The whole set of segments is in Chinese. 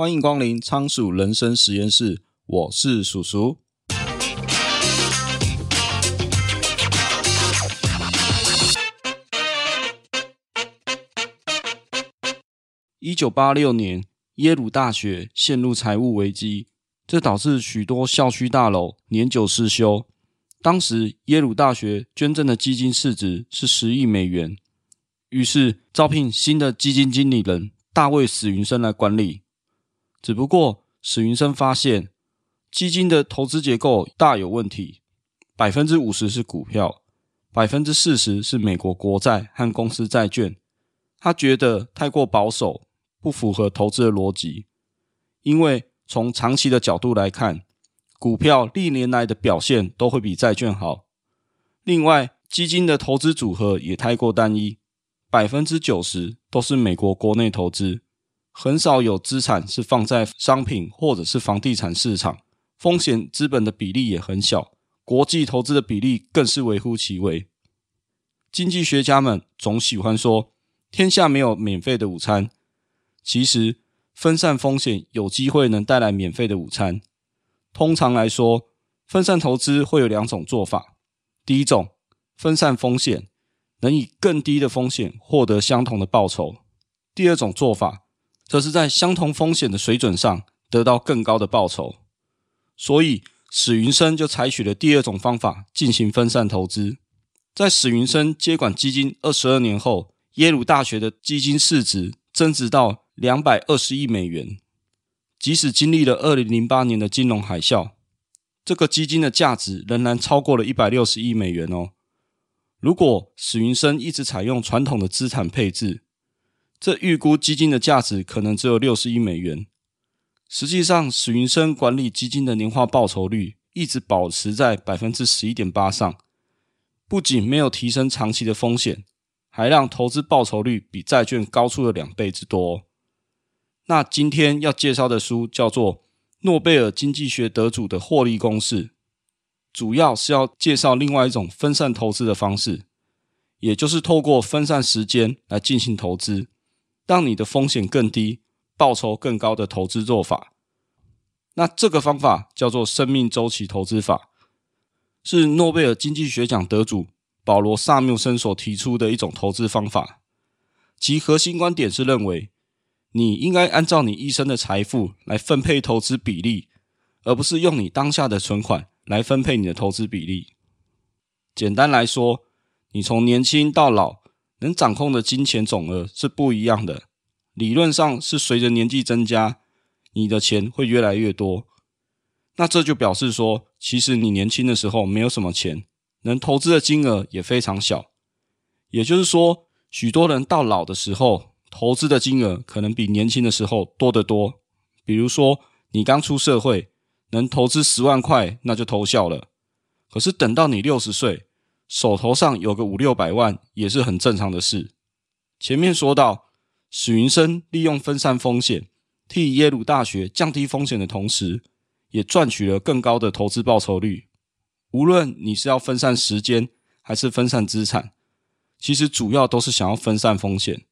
欢迎光临仓鼠人生实验室，我是鼠鼠。一九八六年，耶鲁大学陷入财务危机，这导致许多校区大楼年久失修。当时，耶鲁大学捐赠的基金市值是十亿美元，于是招聘新的基金经理人大卫·史云生来管理。只不过，史云生发现基金的投资结构大有问题，百分之五十是股票，百分之四十是美国国债和公司债券。他觉得太过保守，不符合投资的逻辑。因为从长期的角度来看，股票历年来的表现都会比债券好。另外，基金的投资组合也太过单一，百分之九十都是美国国内投资。很少有资产是放在商品或者是房地产市场，风险资本的比例也很小，国际投资的比例更是微乎其微。经济学家们总喜欢说“天下没有免费的午餐”，其实分散风险有机会能带来免费的午餐。通常来说，分散投资会有两种做法：第一种，分散风险，能以更低的风险获得相同的报酬；第二种做法。则是在相同风险的水准上得到更高的报酬，所以史云生就采取了第二种方法进行分散投资。在史云生接管基金二十二年后，耶鲁大学的基金市值增值到两百二十亿美元。即使经历了二零零八年的金融海啸，这个基金的价值仍然超过了一百六十亿美元哦。如果史云生一直采用传统的资产配置，这预估基金的价值可能只有六十亿美元。实际上，史云生管理基金的年化报酬率一直保持在百分之十一点八上，不仅没有提升长期的风险，还让投资报酬率比债券高出了两倍之多。那今天要介绍的书叫做《诺贝尔经济学得主的获利公式》，主要是要介绍另外一种分散投资的方式，也就是透过分散时间来进行投资。让你的风险更低、报酬更高的投资做法，那这个方法叫做生命周期投资法，是诺贝尔经济学奖得主保罗·萨缪森所提出的一种投资方法。其核心观点是认为，你应该按照你一生的财富来分配投资比例，而不是用你当下的存款来分配你的投资比例。简单来说，你从年轻到老，能掌控的金钱总额是不一样的，理论上是随着年纪增加，你的钱会越来越多。那这就表示说，其实你年轻的时候没有什么钱，能投资的金额也非常小。也就是说，许多人到老的时候，投资的金额可能比年轻的时候多得多。比如说，你刚出社会，能投资十万块，那就偷笑了。可是等到你六十岁，手头上有个五六百万也是很正常的事。前面说到，史云生利用分散风险，替耶鲁大学降低风险的同时，也赚取了更高的投资报酬率。无论你是要分散时间还是分散资产，其实主要都是想要分散风险。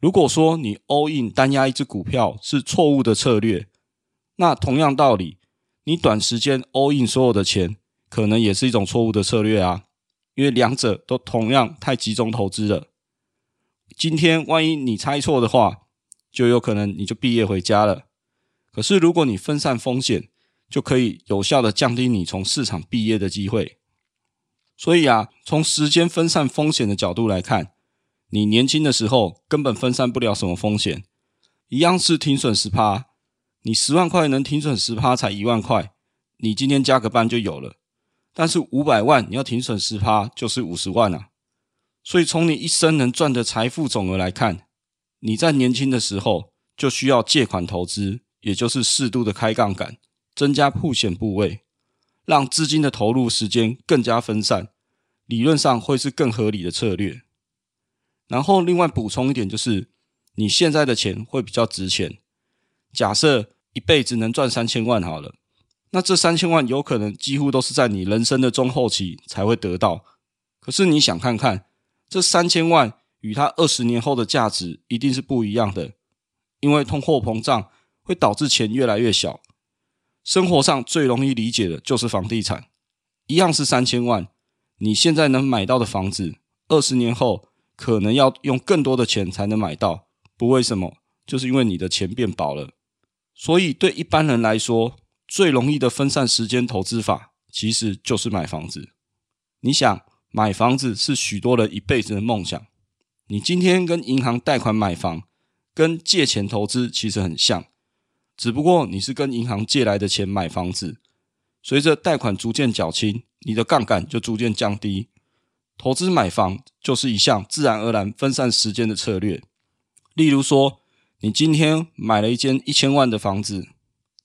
如果说你 all in 单押一只股票是错误的策略，那同样道理，你短时间 all in 所有的钱，可能也是一种错误的策略啊。因为两者都同样太集中投资了。今天万一你猜错的话，就有可能你就毕业回家了。可是如果你分散风险，就可以有效的降低你从市场毕业的机会。所以啊，从时间分散风险的角度来看，你年轻的时候根本分散不了什么风险，一样是停损十趴。你十万块能停损十趴才一万块，你今天加个班就有了。但是五百万你要停损十趴就是五十万啊，所以从你一生能赚的财富总额来看，你在年轻的时候就需要借款投资，也就是适度的开杠杆，增加铺险部位，让资金的投入时间更加分散，理论上会是更合理的策略。然后另外补充一点就是，你现在的钱会比较值钱，假设一辈子能赚三千万好了。那这三千万有可能几乎都是在你人生的中后期才会得到，可是你想看看，这三千万与它二十年后的价值一定是不一样的，因为通货膨胀会导致钱越来越小。生活上最容易理解的就是房地产，一样是三千万，你现在能买到的房子，二十年后可能要用更多的钱才能买到。不为什么，就是因为你的钱变薄了。所以对一般人来说，最容易的分散时间投资法，其实就是买房子。你想，买房子是许多人一辈子的梦想。你今天跟银行贷款买房，跟借钱投资其实很像，只不过你是跟银行借来的钱买房子，随着贷款逐渐缴清，你的杠杆就逐渐降低。投资买房就是一项自然而然分散时间的策略。例如说，你今天买了一间一千万的房子，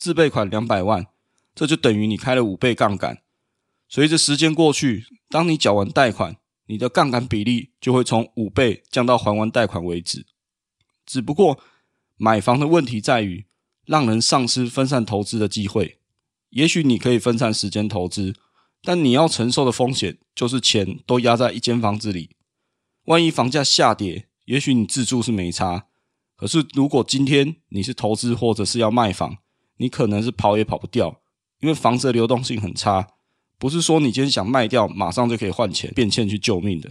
自备款两百万，这就等于你开了五倍杠杆。随着时间过去，当你缴完贷款，你的杠杆比例就会从五倍降到还完贷款为止。只不过买房的问题在于，让人丧失分散投资的机会。也许你可以分散时间投资，但你要承受的风险就是钱都压在一间房子里。万一房价下跌，也许你自住是没差。可是如果今天你是投资或者是要卖房，你可能是跑也跑不掉，因为房子的流动性很差。不是说你今天想卖掉，马上就可以换钱变现去救命的。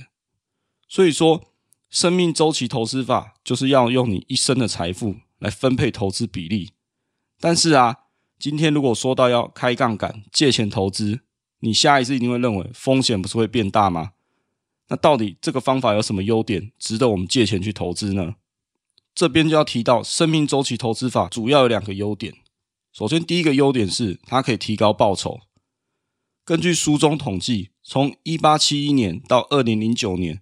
所以说，生命周期投资法就是要用你一生的财富来分配投资比例。但是啊，今天如果说到要开杠杆借钱投资，你下一次一定会认为风险不是会变大吗？那到底这个方法有什么优点，值得我们借钱去投资呢？这边就要提到生命周期投资法主要有两个优点。首先，第一个优点是它可以提高报酬。根据书中统计，从一八七一年到二零零九年，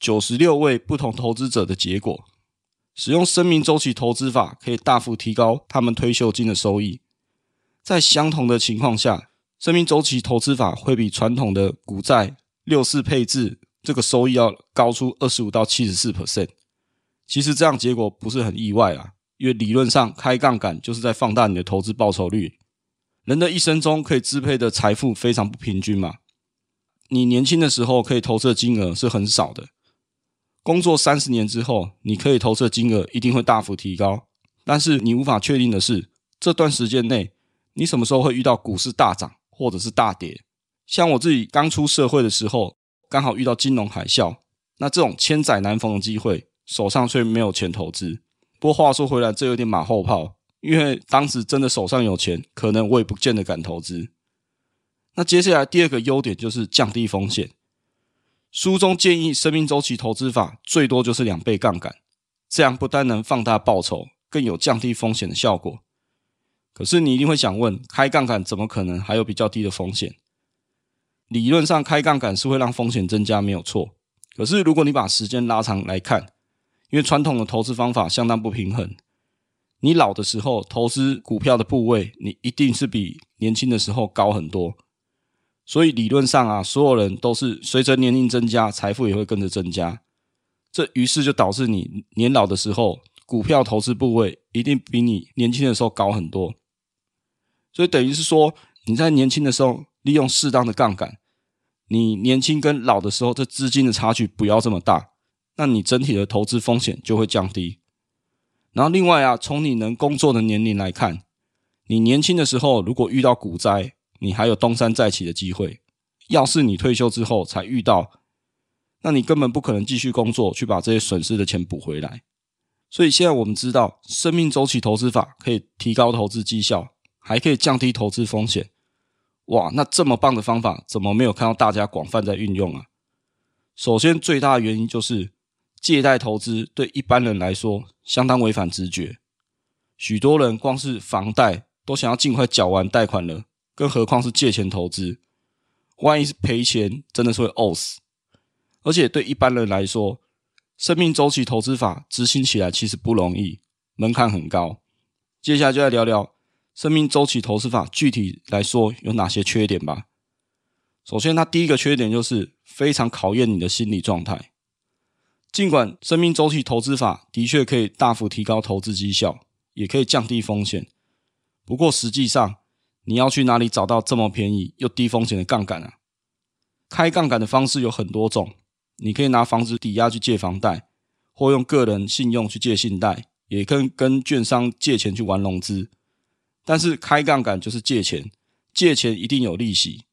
九十六位不同投资者的结果，使用生命周期投资法可以大幅提高他们退休金的收益。在相同的情况下，生命周期投资法会比传统的股债六四配置这个收益要高出二十五到七十四 percent。其实这样结果不是很意外啊，因为理论上开杠杆就是在放大你的投资报酬率。人的一生中可以支配的财富非常不平均嘛。你年轻的时候可以投资的金额是很少的，工作三十年之后，你可以投资的金额一定会大幅提高。但是你无法确定的是，这段时间内你什么时候会遇到股市大涨或者是大跌。像我自己刚出社会的时候，刚好遇到金融海啸，那这种千载难逢的机会，手上却没有钱投资。不过话说回来，这有点马后炮。因为当时真的手上有钱，可能我也不见得敢投资。那接下来第二个优点就是降低风险。书中建议生命周期投资法最多就是两倍杠杆，这样不单能放大报酬，更有降低风险的效果。可是你一定会想问，开杠杆怎么可能还有比较低的风险？理论上开杠杆是会让风险增加，没有错。可是如果你把时间拉长来看，因为传统的投资方法相当不平衡。你老的时候投资股票的部位，你一定是比年轻的时候高很多。所以理论上啊，所有人都是随着年龄增加，财富也会跟着增加。这于是就导致你年老的时候，股票投资部位一定比你年轻的时候高很多。所以等于是说，你在年轻的时候利用适当的杠杆，你年轻跟老的时候这资金的差距不要这么大，那你整体的投资风险就会降低。然后另外啊，从你能工作的年龄来看，你年轻的时候如果遇到股灾，你还有东山再起的机会。要是你退休之后才遇到，那你根本不可能继续工作去把这些损失的钱补回来。所以现在我们知道，生命周期投资法可以提高投资绩效，还可以降低投资风险。哇，那这么棒的方法，怎么没有看到大家广泛在运用啊？首先，最大的原因就是。借贷投资对一般人来说相当违反直觉，许多人光是房贷都想要尽快缴完贷款了，更何况是借钱投资？万一是赔钱，真的是会呕死。而且对一般人来说，生命周期投资法执行起来其实不容易，门槛很高。接下来就来聊聊生命周期投资法具体来说有哪些缺点吧。首先，它第一个缺点就是非常考验你的心理状态。尽管生命周期投资法的确可以大幅提高投资绩效，也可以降低风险，不过实际上你要去哪里找到这么便宜又低风险的杠杆啊？开杠杆的方式有很多种，你可以拿房子抵押去借房贷，或用个人信用去借信贷，也可以跟券商借钱去玩融资。但是开杠杆就是借钱，借钱一定有利息，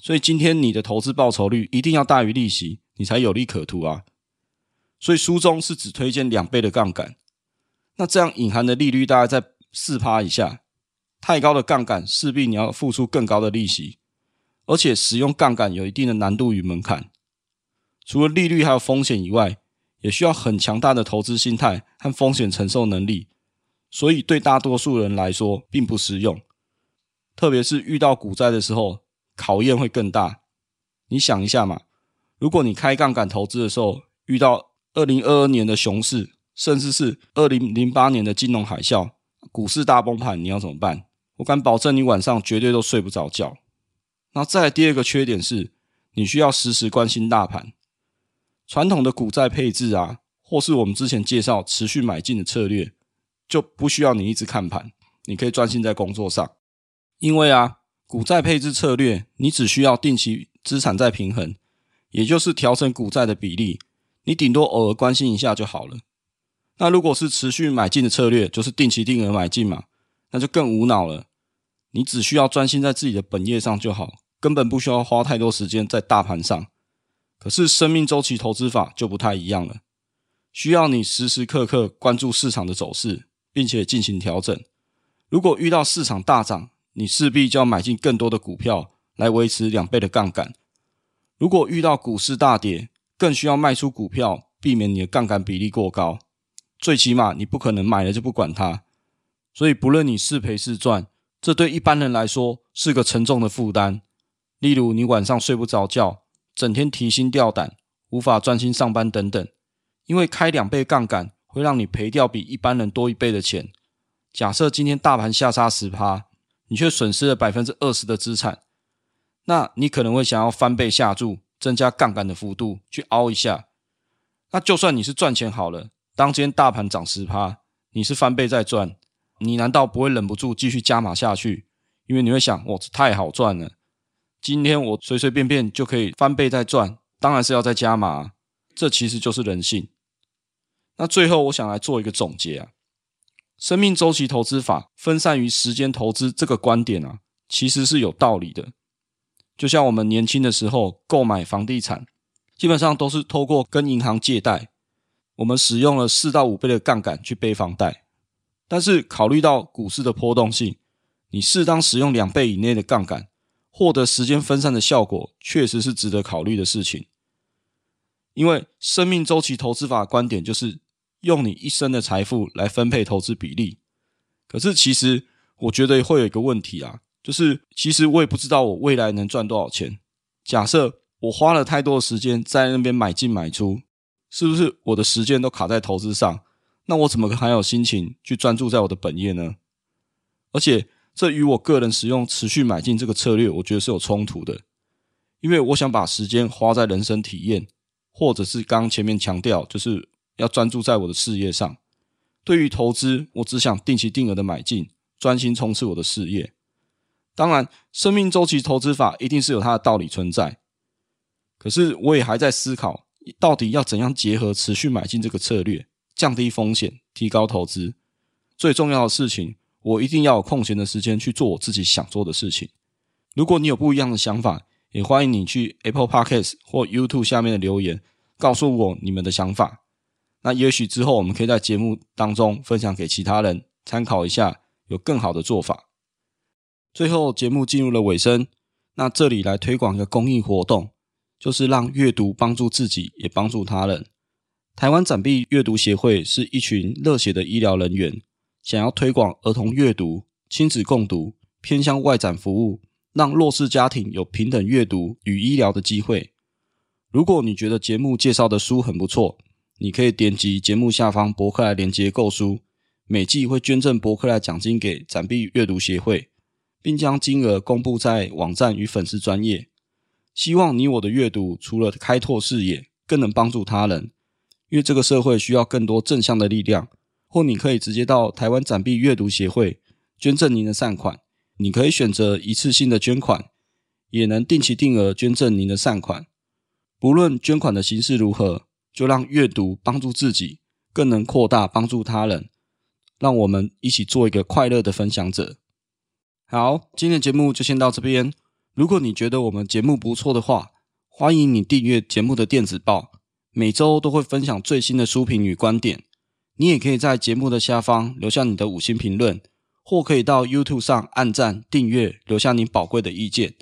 所以今天你的投资报酬率一定要大于利息，你才有利可图啊。所以书中是只推荐两倍的杠杆，那这样隐含的利率大概在四趴以下，太高的杠杆势必你要付出更高的利息，而且使用杠杆有一定的难度与门槛，除了利率还有风险以外，也需要很强大的投资心态和风险承受能力。所以对大多数人来说并不实用，特别是遇到股灾的时候，考验会更大。你想一下嘛，如果你开杠杆投资的时候遇到二零二二年的熊市，甚至是二零零八年的金融海啸，股市大崩盘，你要怎么办？我敢保证你晚上绝对都睡不着觉。那再第二个缺点是，你需要时时关心大盘。传统的股债配置啊，或是我们之前介绍持续买进的策略。就不需要你一直看盘，你可以专心在工作上。因为啊，股债配置策略，你只需要定期资产再平衡，也就是调整股债的比例，你顶多偶尔关心一下就好了。那如果是持续买进的策略，就是定期定额买进嘛，那就更无脑了。你只需要专心在自己的本业上就好，根本不需要花太多时间在大盘上。可是生命周期投资法就不太一样了，需要你时时刻刻关注市场的走势。并且进行调整。如果遇到市场大涨，你势必就要买进更多的股票来维持两倍的杠杆。如果遇到股市大跌，更需要卖出股票，避免你的杠杆比例过高。最起码你不可能买了就不管它。所以不论你是赔是赚，这对一般人来说是个沉重的负担。例如你晚上睡不着觉，整天提心吊胆，无法专心上班等等。因为开两倍杠杆。会让你赔掉比一般人多一倍的钱。假设今天大盘下杀十趴，你却损失了百分之二十的资产，那你可能会想要翻倍下注，增加杠杆的幅度去凹一下。那就算你是赚钱好了，当今天大盘涨十趴，你是翻倍在赚，你难道不会忍不住继续加码下去？因为你会想，哇，这太好赚了，今天我随随便便就可以翻倍在赚，当然是要再加码。这其实就是人性。那最后，我想来做一个总结啊。生命周期投资法分散于时间投资这个观点啊，其实是有道理的。就像我们年轻的时候购买房地产，基本上都是透过跟银行借贷，我们使用了四到五倍的杠杆去背房贷。但是考虑到股市的波动性，你适当使用两倍以内的杠杆，获得时间分散的效果，确实是值得考虑的事情。因为生命周期投资法观点就是。用你一生的财富来分配投资比例，可是其实我觉得会有一个问题啊，就是其实我也不知道我未来能赚多少钱。假设我花了太多的时间在那边买进买出，是不是我的时间都卡在投资上？那我怎么还有心情去专注在我的本业呢？而且这与我个人使用持续买进这个策略，我觉得是有冲突的，因为我想把时间花在人生体验，或者是刚前面强调就是。要专注在我的事业上。对于投资，我只想定期定额的买进，专心冲刺我的事业。当然，生命周期投资法一定是有它的道理存在。可是，我也还在思考，到底要怎样结合持续买进这个策略，降低风险，提高投资。最重要的事情，我一定要有空闲的时间去做我自己想做的事情。如果你有不一样的想法，也欢迎你去 Apple Podcast 或 YouTube 下面的留言，告诉我你们的想法。那也许之后我们可以在节目当中分享给其他人参考一下，有更好的做法。最后节目进入了尾声，那这里来推广一个公益活动，就是让阅读帮助自己，也帮助他人。台湾展臂阅读协会是一群热血的医疗人员，想要推广儿童阅读、亲子共读、偏向外展服务，让弱势家庭有平等阅读与医疗的机会。如果你觉得节目介绍的书很不错，你可以点击节目下方博客来连接购书，每季会捐赠博客来奖金给展臂阅读协会，并将金额公布在网站与粉丝专业。希望你我的阅读除了开拓视野，更能帮助他人，因为这个社会需要更多正向的力量。或你可以直接到台湾展币阅读协会捐赠您的善款，你可以选择一次性的捐款，也能定期定额捐赠您的善款。不论捐款的形式如何。就让阅读帮助自己，更能扩大帮助他人。让我们一起做一个快乐的分享者。好，今天的节目就先到这边。如果你觉得我们节目不错的话，欢迎你订阅节目的电子报，每周都会分享最新的书评与观点。你也可以在节目的下方留下你的五星评论，或可以到 YouTube 上按赞、订阅，留下你宝贵的意见。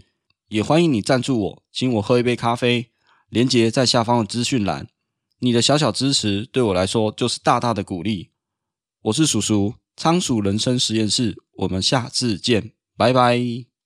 也欢迎你赞助我，请我喝一杯咖啡，连结在下方的资讯栏。你的小小支持对我来说就是大大的鼓励。我是叔叔，仓鼠人生实验室，我们下次见，拜拜。